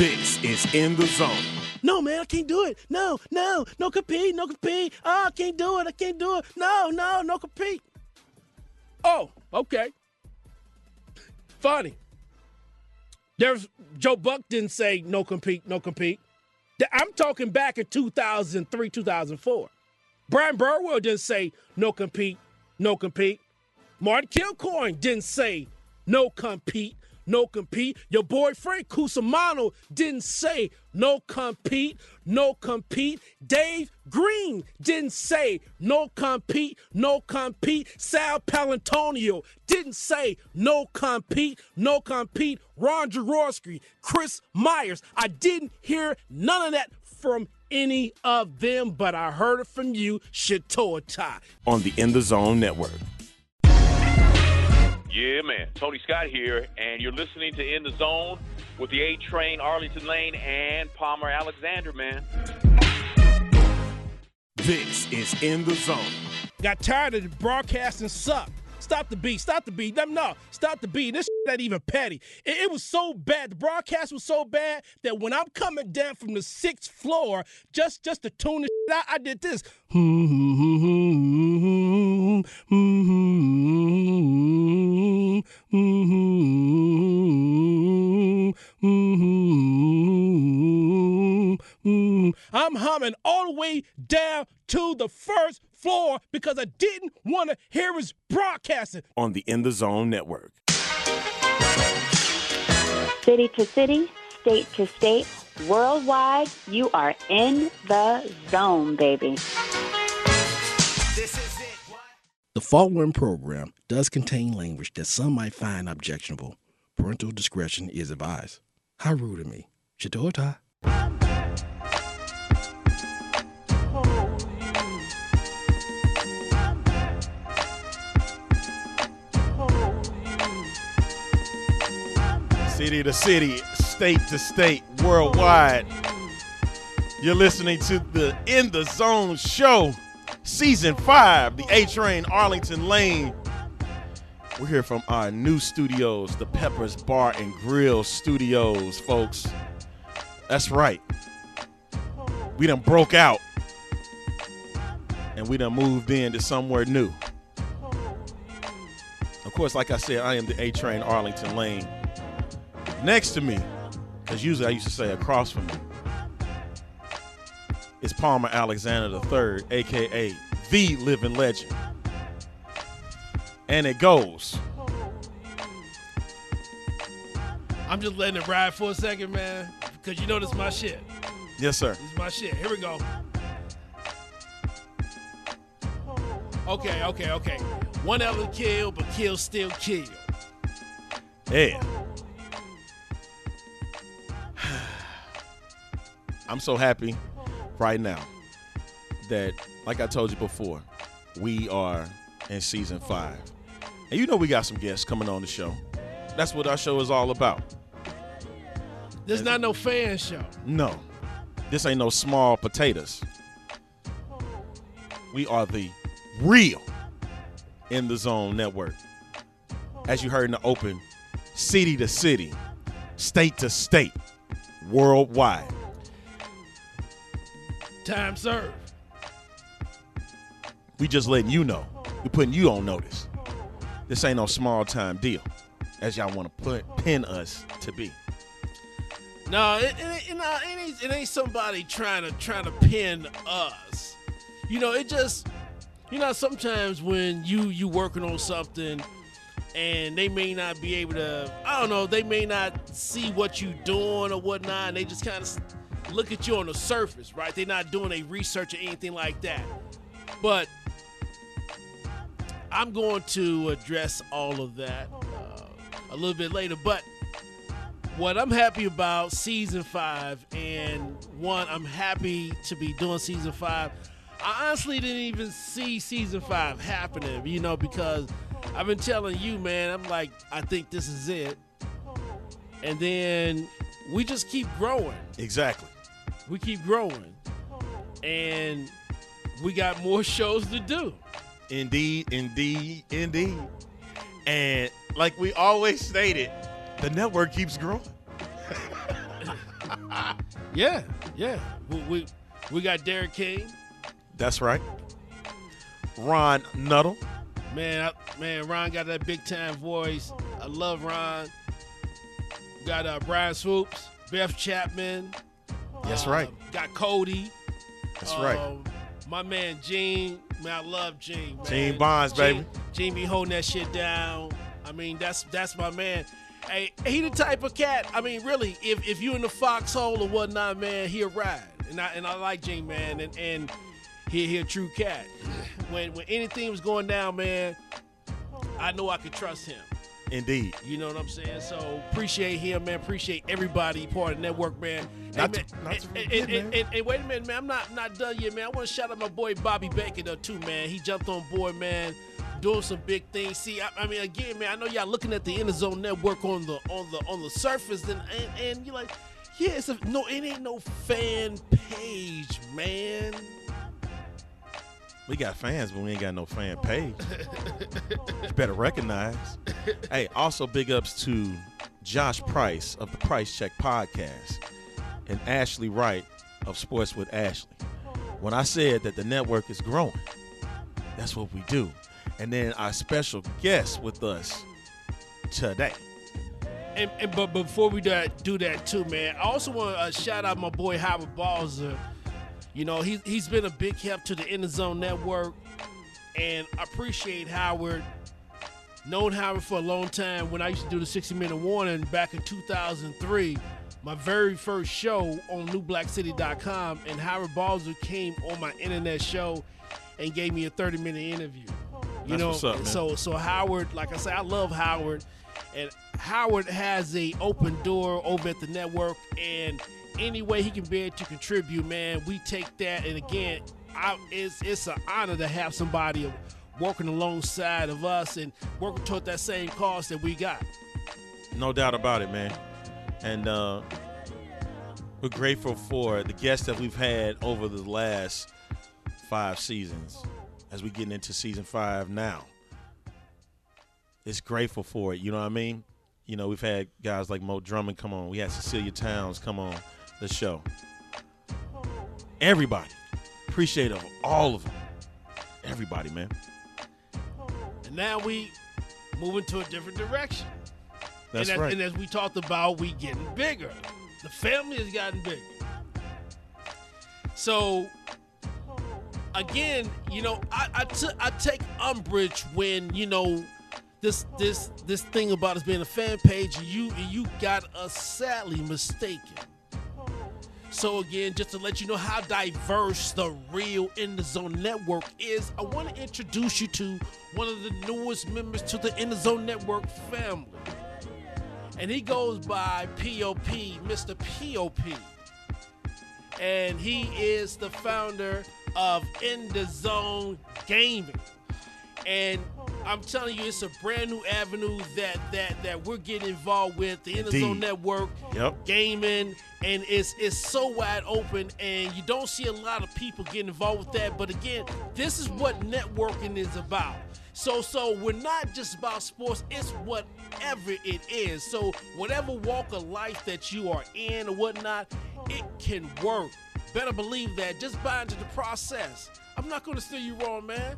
This is In the Zone. No, man, I can't do it. No, no, no compete, no compete. Oh, I can't do it. I can't do it. No, no, no compete. Oh, okay. Funny. There's Joe Buck didn't say no compete, no compete. I'm talking back in 2003, 2004. Bryan Burwell didn't say no compete, no compete. Martin Kilcoyne didn't say no compete, no compete. Your boy Frank Cusimano didn't say no compete, no compete. Dave Green didn't say no compete, no compete. Sal Paolantonio didn't say no compete, no compete. Ron Jaworski, Chris Myers. I didn't hear none of that from any of them, but I heard it from you, Shatoa Tai. On the In the Zone Network. Yeah, man. Tony Scott here, and you're listening to In the Zone with the A Train, Arlington Lane, and Palmer Alexander, man. This is In the Zone. Got tired of the broadcasting suck. Stop the beat. Stop the beat. No, stop the beat. This not even petty. It, it, was so bad. The broadcast was so bad that when I'm coming down from the sixth floor, just just to tune the out, I did this. I'm humming all the way down to the first floor because I didn't want to hear his broadcasting. On the In the Zone Network. City to city, state to state, worldwide, you are in the zone, baby. The following program does contain language that some might find objectionable. Parental discretion is advised. How rude of me. Chitota. city to city, state to state, worldwide. You're listening to the In the Zone show, season five, the A Train Arlington Lane. We're here from our new studios, the Peppers Bar and Grill Studios, folks. That's right. We done broke out and we done moved into somewhere new. Of course, like I said, I am the A Train Arlington Lane Next to me, because usually I used to say across from me, is Palmer Alexander III, aka the living legend. And it goes. I'm just letting it ride for a second, man, because you know this is my shit. Yes, sir. This is my shit. Here we go. Okay, okay, okay. One element kill, but kill still kill. Yeah. I'm so happy right now that, like I told you before, we are in season five. And you know we got some guests coming on the show. That's what our show is all about. This is not no fan show. No. This ain't no small potatoes. We are the real in the zone network. As you heard in the open, city to city, state to state, worldwide. Time served. We just letting you know. We putting you on notice. This ain't no small time deal, as y'all want to put pin us to be. No, it, it, it, it, ain't, it ain't somebody trying to trying to pin us. You know, it just you know sometimes when you you working on something and they may not be able to I don't know they may not see what you doing or whatnot and they just kind of look at you on the surface, right? They're not doing a research or anything like that. But I'm going to address all of that uh, a little bit later. But what I'm happy about season five, and one, I'm happy to be doing season five. I honestly didn't even see season five happening, you know, because I've been telling you, man, I'm like, I think this is it. And then we just keep growing. Exactly we keep growing, and we got more shows to do. Indeed, indeed, indeed. And like we always stated, the network keeps growing. Yeah, yeah. We we, we got Derek King. That's right. Ron Nuttall. Man, I, man, Ron got that big time voice. I love Ron. Got uh, Brian Swoops, Beth Chapman. That's uh, right. Got Cody. That's right. Um, My man Gene. Man, I love Gene. Man. Gene Bonds, Gene- baby. Gene be holding that shit down. I mean, that's that's my man. Hey, he the type of cat. I mean, really, if if you in the foxhole or whatnot, man, he'll ride. And I and I like Gene, man, and and he he a true cat. When when anything was going down, man, I know I could trust him. Indeed. You know what I'm saying? So appreciate him, man. Appreciate everybody part of the network, man. Not hey, to- man, and, to and- forget, and- man. and- wait a minute, man. I'm not not done yet, man. I want to shout out my boy Bobby Baker though too, man. He jumped on board, man, doing some big things. See, I, I mean, again, man, I know y'all looking at the In the Zone Network on the on the on the surface, and and, and you're like, yeah, it's a, no, it ain't no fan page, man. We got fans, but we ain't got no fan page. you better recognize. hey, also big ups to Josh Price of the Price Check Podcast and Ashley Wright of Sports with Ashley. When I said that the network is growing, that's what we do. And then our special guest with us today. And, and but before we do that, do that too, man, I also want to uh, shout out my boy Howard Balzer. You know, he, he's been a big help to the In the Zone Network, and I appreciate Howard. Known Howard for a long time. When I used to do the 60 Minute Warning back in 2003, my very first show on NewBlackCity.com, and Howard Balzer came on my internet show and gave me a 30 minute interview. You That's know, up, so so Howard, like I said, I love Howard, and Howard has a open door over at the network, and any way he can be able to contribute, man, we take that. And again, I, it's it's an honor to have somebody working alongside of us and working toward that same cause that we got. No doubt about it, man. And uh, we're grateful for the guests that we've had over the last five seasons as we getting into season five now. It's grateful for it, you know what I mean? You know, we've had guys like Mo Drummond come on. We had Cecilia Towns come on the show. Everybody. Appreciate of all of them. Everybody, man. And now we moving to a different direction. That's and, as, right. and as we talked about, we getting bigger. The family has gotten bigger. So, again, you know, I I I take umbrage when you know this this this thing about us being a fan page. You you got us sadly mistaken. So again, just to let you know how diverse the real In the Zone network is, I want to introduce you to one of the newest members to the In the Zone network family. And he goes by POP, Mr. POP. And he is the founder of In the Zone Gaming. And I'm telling you, it's a brand new avenue that that that we're getting involved with. The In the Zone Network, Yep. gaming, and it's it's so wide open, and you don't see a lot of people getting involved with that. But again, this is what networking is about. So so we're not just about sports; it's whatever it is. So whatever walk of life that you are in or whatnot, it can work. Better believe that. Just buy into the process. I'm not gonna steer you wrong, man.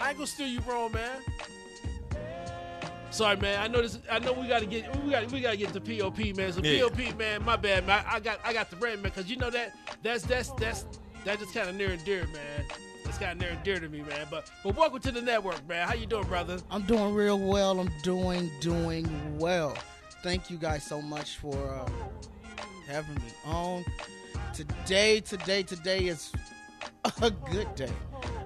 I ain't gonna steer you wrong, man. Sorry, man. I know this. I know we gotta get we got we gotta get the POP, man. So Yeah. POP, man. My bad, man. I, I got I got the red, man. Cause you know that that's that's that's that just kind of near and dear, man. That's kind of near and dear to me, man. But but welcome to the network, man. How you doing, brother? I'm doing real well. I'm doing doing well. Thank you guys so much for uh, having me on. Today, today, today is a good day.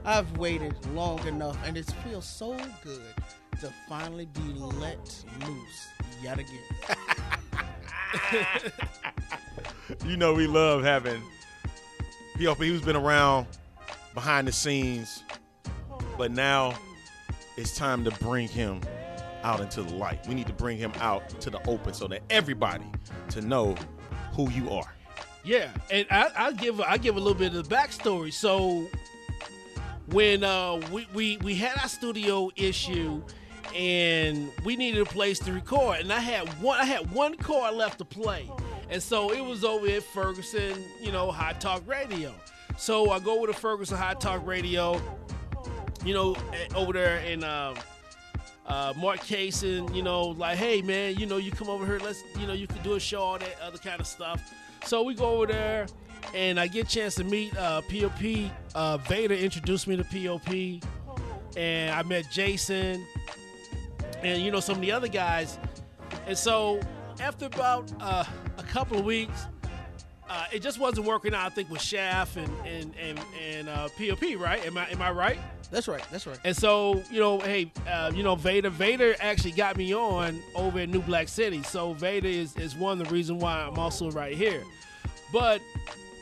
I've waited long enough, and it feels so good to finally be let loose yet again. you know we love having POP who's been around behind the scenes, but now it's time to bring him out into the light. We need to bring him out to the open so that everybody to know who you are. Yeah, and I, I give I give a little bit of the backstory. So when uh, we, we we had our studio issue and we needed a place to record, and I had one I had one chord left to play, And so it was over at Ferguson, you know, Hot Talk Radio. So I go over to Ferguson Hot Talk Radio, you know, over there in um, uh, Mark Kaysen, you know, like, hey man, you know, you come over here, let's, you know, you can do a show, all that other kind of stuff. So we go over there, and I get a chance to meet uh, POP. Uh, Vader introduced me to POP, and I met Jason, and you know some of the other guys. And so after about uh, a couple of weeks, uh, it just wasn't working out. I think with Shaft and and and and uh, POP, right? Am I am I right? That's right. That's right. And so, you know, hey, uh, you know, Vader, Vader actually got me on over in New Black City. So Vader is, is one of the reason why I'm also right here. But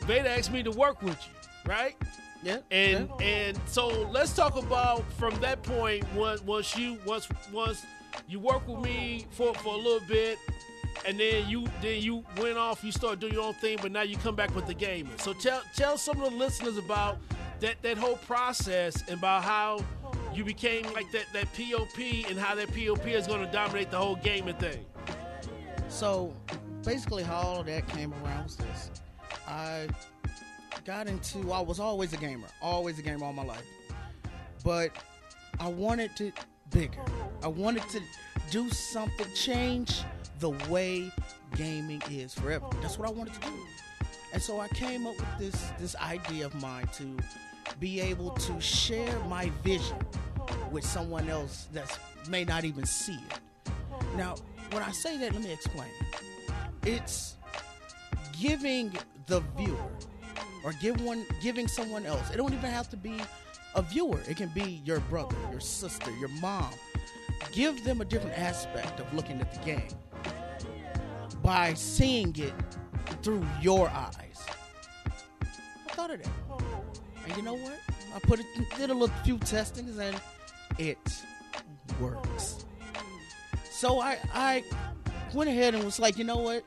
Vader asked me to work with you, right? Yeah. And yeah. and so let's talk about from that point once once you once once you work with me for, for a little bit and then you then you went off, you start doing your own thing, but now you come back with the gaming. So tell tell some of the listeners about that that whole process and about how you became like that that POP and how that POP is going to dominate the whole gaming thing. So basically, how all of that came around was this: I got into. I was always a gamer, always a gamer all my life, but I wanted to bigger. I wanted to do something, change the way gaming is forever. That's what I wanted to do. And so I came up with this this idea of mine to be able to share my vision with someone else that may not even see it. Now, when I say that, let me explain. It's giving the viewer or give one giving someone else. It don't even have to be a viewer. It can be your brother, your sister, your mom. Give them a different aspect of looking at the game by seeing it through your eyes. I thought of that. And you know what? I put it did a little few testings and it works. So I I went ahead and was like, you know what?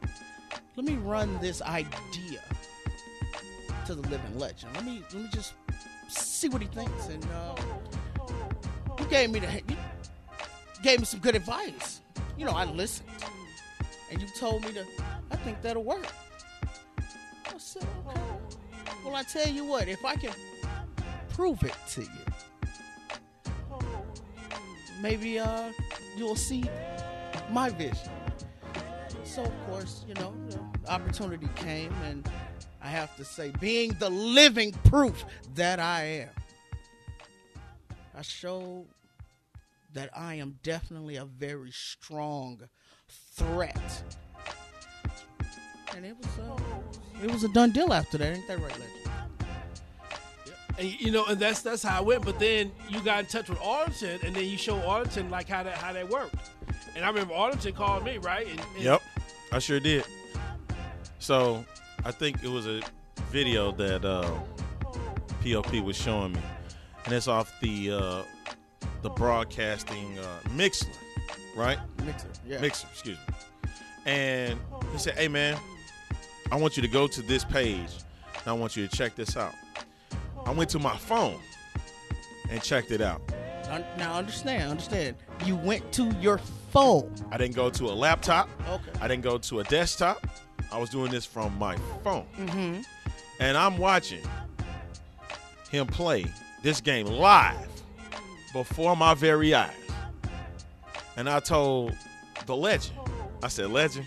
Let me run this idea to the living legend. Let me let me just see what he thinks. And uh, he gave me the he gave me some good advice. You know, I listened, and you told me to. I think that'll work. Well, I tell you what, if I can prove it to you, maybe uh, you'll see my vision. So, of course, you know, the opportunity came, and I have to say, being the living proof that I am, I showed that I am definitely a very strong threat. And it was uh, it was a done deal after that, ain't that right, Legend? And you know, and that's that's how it went. But then you got in touch with Arlington, and then you show Arlington like how that how that worked. And I remember Arlington called me, right? And, and Yep, I sure did. So I think it was a video that uh, POP was showing me, and it's off the uh, the broadcasting uh, Mixler, right? Mixer, yeah. Mixer, excuse me. And he said, "Hey man, I want you to go to this page, and I want you to check this out." I went to my phone and checked it out. Now understand, understand. You went to your phone. I didn't go to a laptop. Okay. I didn't go to a desktop. I was doing this from my phone. Mm-hmm. And I'm watching him play this game live before my very eyes. And I told the legend, I said, Legend,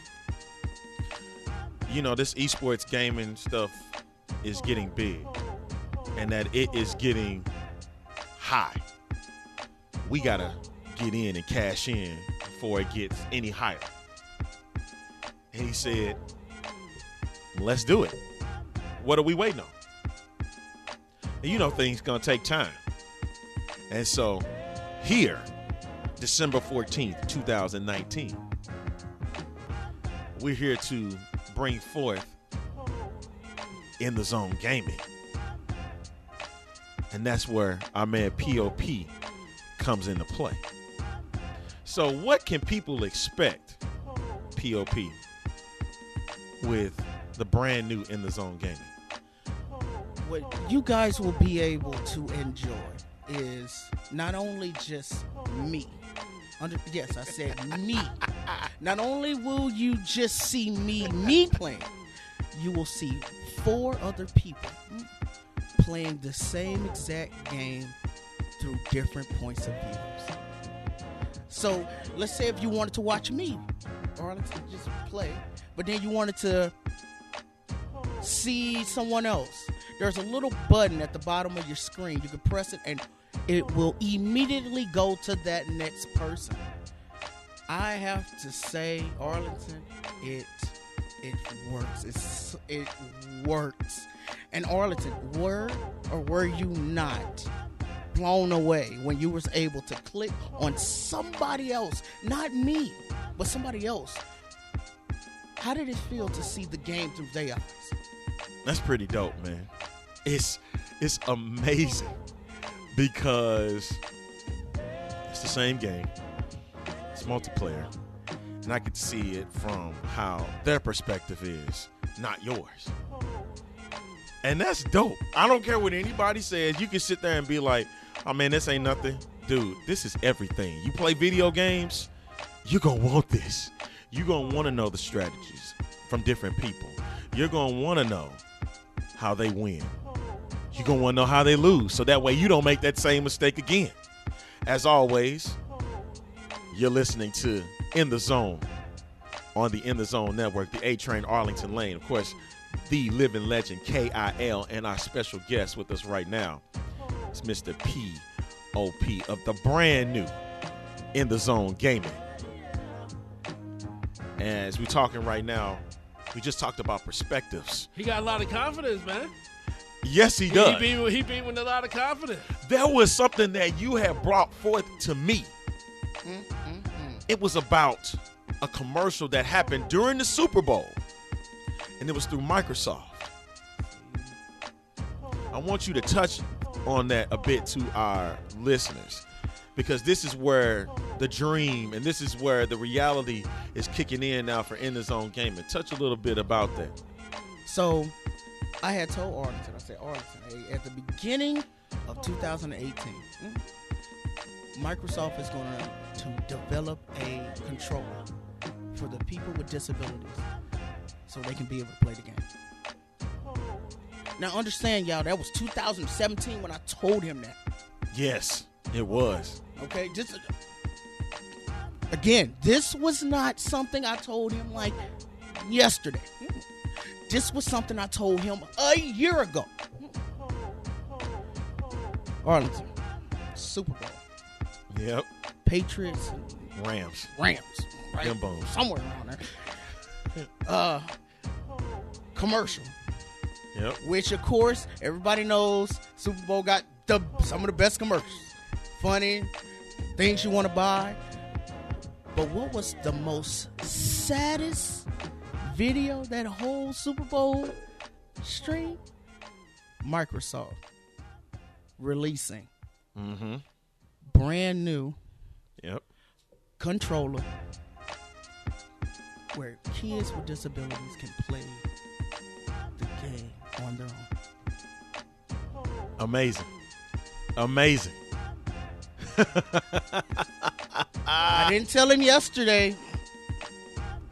you know, this esports gaming stuff is getting big and that it is getting high. We got to get in and cash in before it gets any higher. And he said, Let's do it. What are we waiting on? And you know things gonna take time. And so here, December 14th, 2019, we're here to bring forth in the zone gaming. And that's where our man POP comes into play. So what can people expect, POP, with the brand new in the zone gaming? What you guys will be able to enjoy is not only just me. Under, yes, I said me. Not only will you just see me me playing, you will see four other people playing the same exact game through different points of views. So let's say if you wanted to watch me, or let's just play, but then you wanted to see someone else. There's a little button at the bottom of your screen. You can press it and it will immediately go to that next person. I have to say, Arlington, it it works. It's it works. And Arlington, were or were you not blown away when you was able to click on somebody else, not me, but somebody else? How did it feel to see the game through their eyes? That's pretty dope, man. It's it's amazing because it's the same game. Multiplayer. And I could see it from how their perspective is, not yours. And that's dope. I don't care what anybody says. You can sit there and be like, oh man, this ain't nothing. Dude, this is everything. You play video games, you're going to want this. You're going to want to know the strategies from different people. You're going to want to know how they win. You're going to want to know how they lose. So that way you don't make that same mistake again. As always, you're listening to In the Zone on the In the Zone Network, the A Train Arlington Lane. Of course, the living legend KIL and our special guest with us right now is Mr. POP of the brand new In the Zone Gaming. As we're talking right now, we just talked about perspectives. He got a lot of confidence, man. Yes, he He, does. beat, with- he beat with a lot of confidence. there was something that you have brought forth to me. Mm. It was about a commercial that happened during the Super Bowl, and it was through Microsoft. I want you to touch on that a bit to our listeners because this is where the dream and this is where the reality is kicking in now for in the zone gaming. Touch a little bit about that. So I had told Arlington, I said, Arlington, hey, at the beginning of 2018, mm, Microsoft is going to develop a controller for the people with disabilities so they can be able to play the game. Now, understand, y'all, that was 2017 when I told him that. Yes, it was. Okay, just again, this was not something I told him like yesterday. This was something I told him a year ago. Arlington, Super Bowl, Yep. Patriots, Rams. Rams, right? Them bones. somewhere around there. Uh, commercial, Yep. which of course everybody knows. Super Bowl got the some of the best commercials, funny things you want to buy. But what was the most saddest video that whole Super Bowl stream? Microsoft releasing Mm-hmm. Brand new Yep. controller where kids with disabilities can play the game on their own. Amazing. Amazing. I didn't tell him yesterday.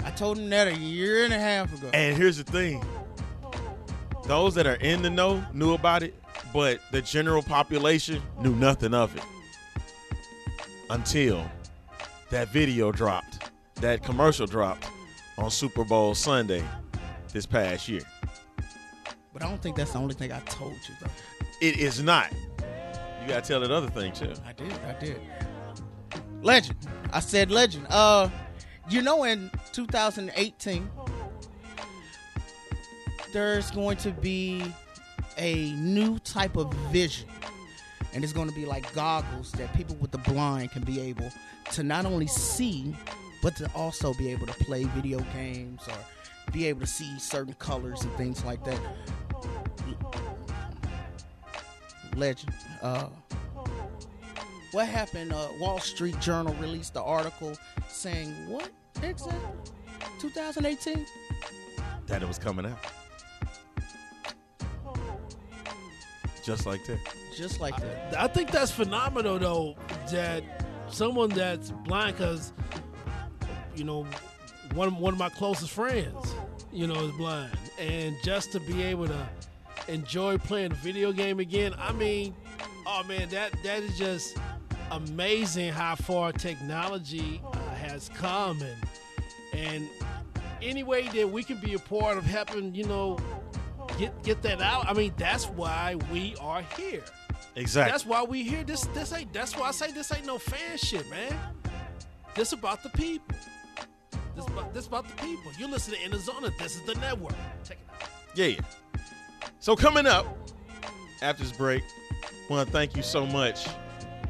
I told him that a year and a half ago. And here's the thing those that are in the know knew about it, but the general population knew nothing of it until that video dropped, that commercial dropped on Super Bowl Sunday this past year. But I don't think that's the only thing I told you, though. It is not. You gotta tell that other thing too. I did. I did. Legend. I said legend. Uh, you know, in 2018, there's going to be a new type of vision, and it's going to be like goggles that people with the blind can be able to not only see, but to also be able to play video games or be able to see certain colors and things like that. Legend. Uh, what happened? Uh, Wall Street Journal released the article saying what exactly? 2018. That it was coming out. Just like that. Just like that. I think that's phenomenal, though, that someone that's blind, because, you know, one one of my closest friends, you know, is blind, and just to be able to enjoy playing a video game again, I mean, oh man, that that is just amazing how far technology uh, has come, and and any way that we can be a part of helping, you know, get get that out. I mean, that's why we are here. Exactly. That's why we here. This this ain't. That's why I say this ain't no fan shit, man. This about the people. This about this about the people. You listen to In the Zone. This is the network. Check it out. Yeah, yeah. So coming up after this break, want to thank you so much,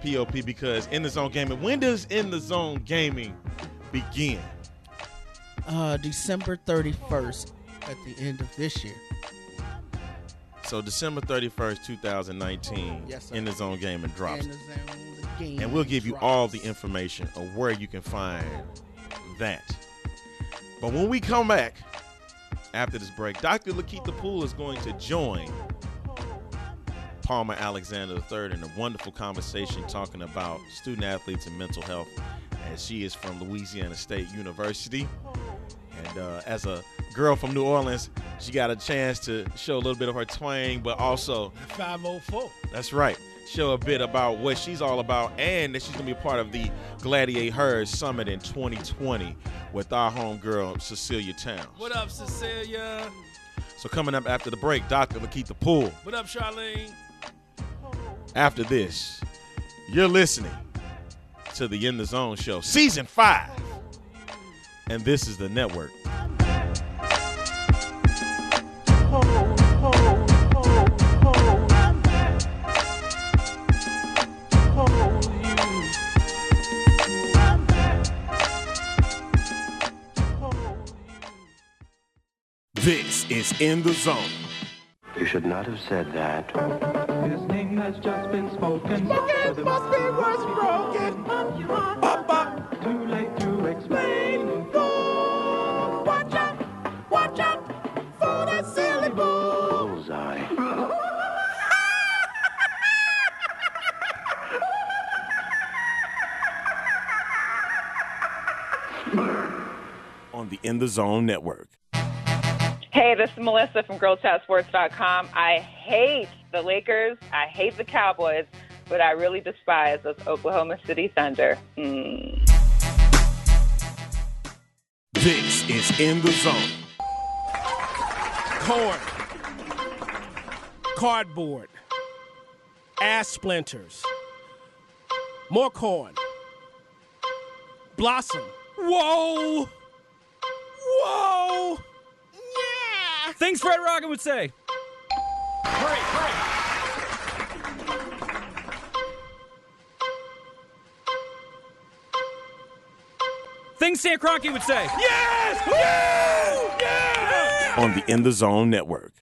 POP, because in the zone gaming. When does in the zone gaming begin? Uh, December 31st at the end of this year. So December thirty first, two thousand nineteen. Yes, in the zone gaming drops, And the zone game and we'll give you all the information of where you can find that. But when we come back after this break, Dr. Lakita Poole is going to join Palmer Alexander III in a wonderful conversation talking about student athletes and mental health, as she is from Louisiana State University. And uh, as a girl from New Orleans, she got a chance to show a little bit of her twang, but also Five oh four. that's right. Show a bit about what she's all about and that she's going to be a part of the Gladiate Hers Summit in 2020 with our homegirl, Cecilia Towns. What up, Cecilia? So, coming up after the break, Dr. Lakita Poole. What up, Charlene? After this, you're listening to the In the Zone show, season five. And this is the network. This is In the Zone. You should not have said that. His name has just been spoken. Spoken, must be words broken. Ah! On the In the Zone Network. Hey, this is Melissa from GirlChatSports.com. I hate the Lakers. I hate the Cowboys, but I really despise those Oklahoma City Thunder. Mm. This is In the Zone. Corn. Cardboard. Ass splinters. More corn. Blossom. Whoa. Whoa. Yeah. Things Fred Rocket would say. Hurry, hurry. Things Stan Kroenke would say. Yes! Yes! Yeah! On the In the Zone Network.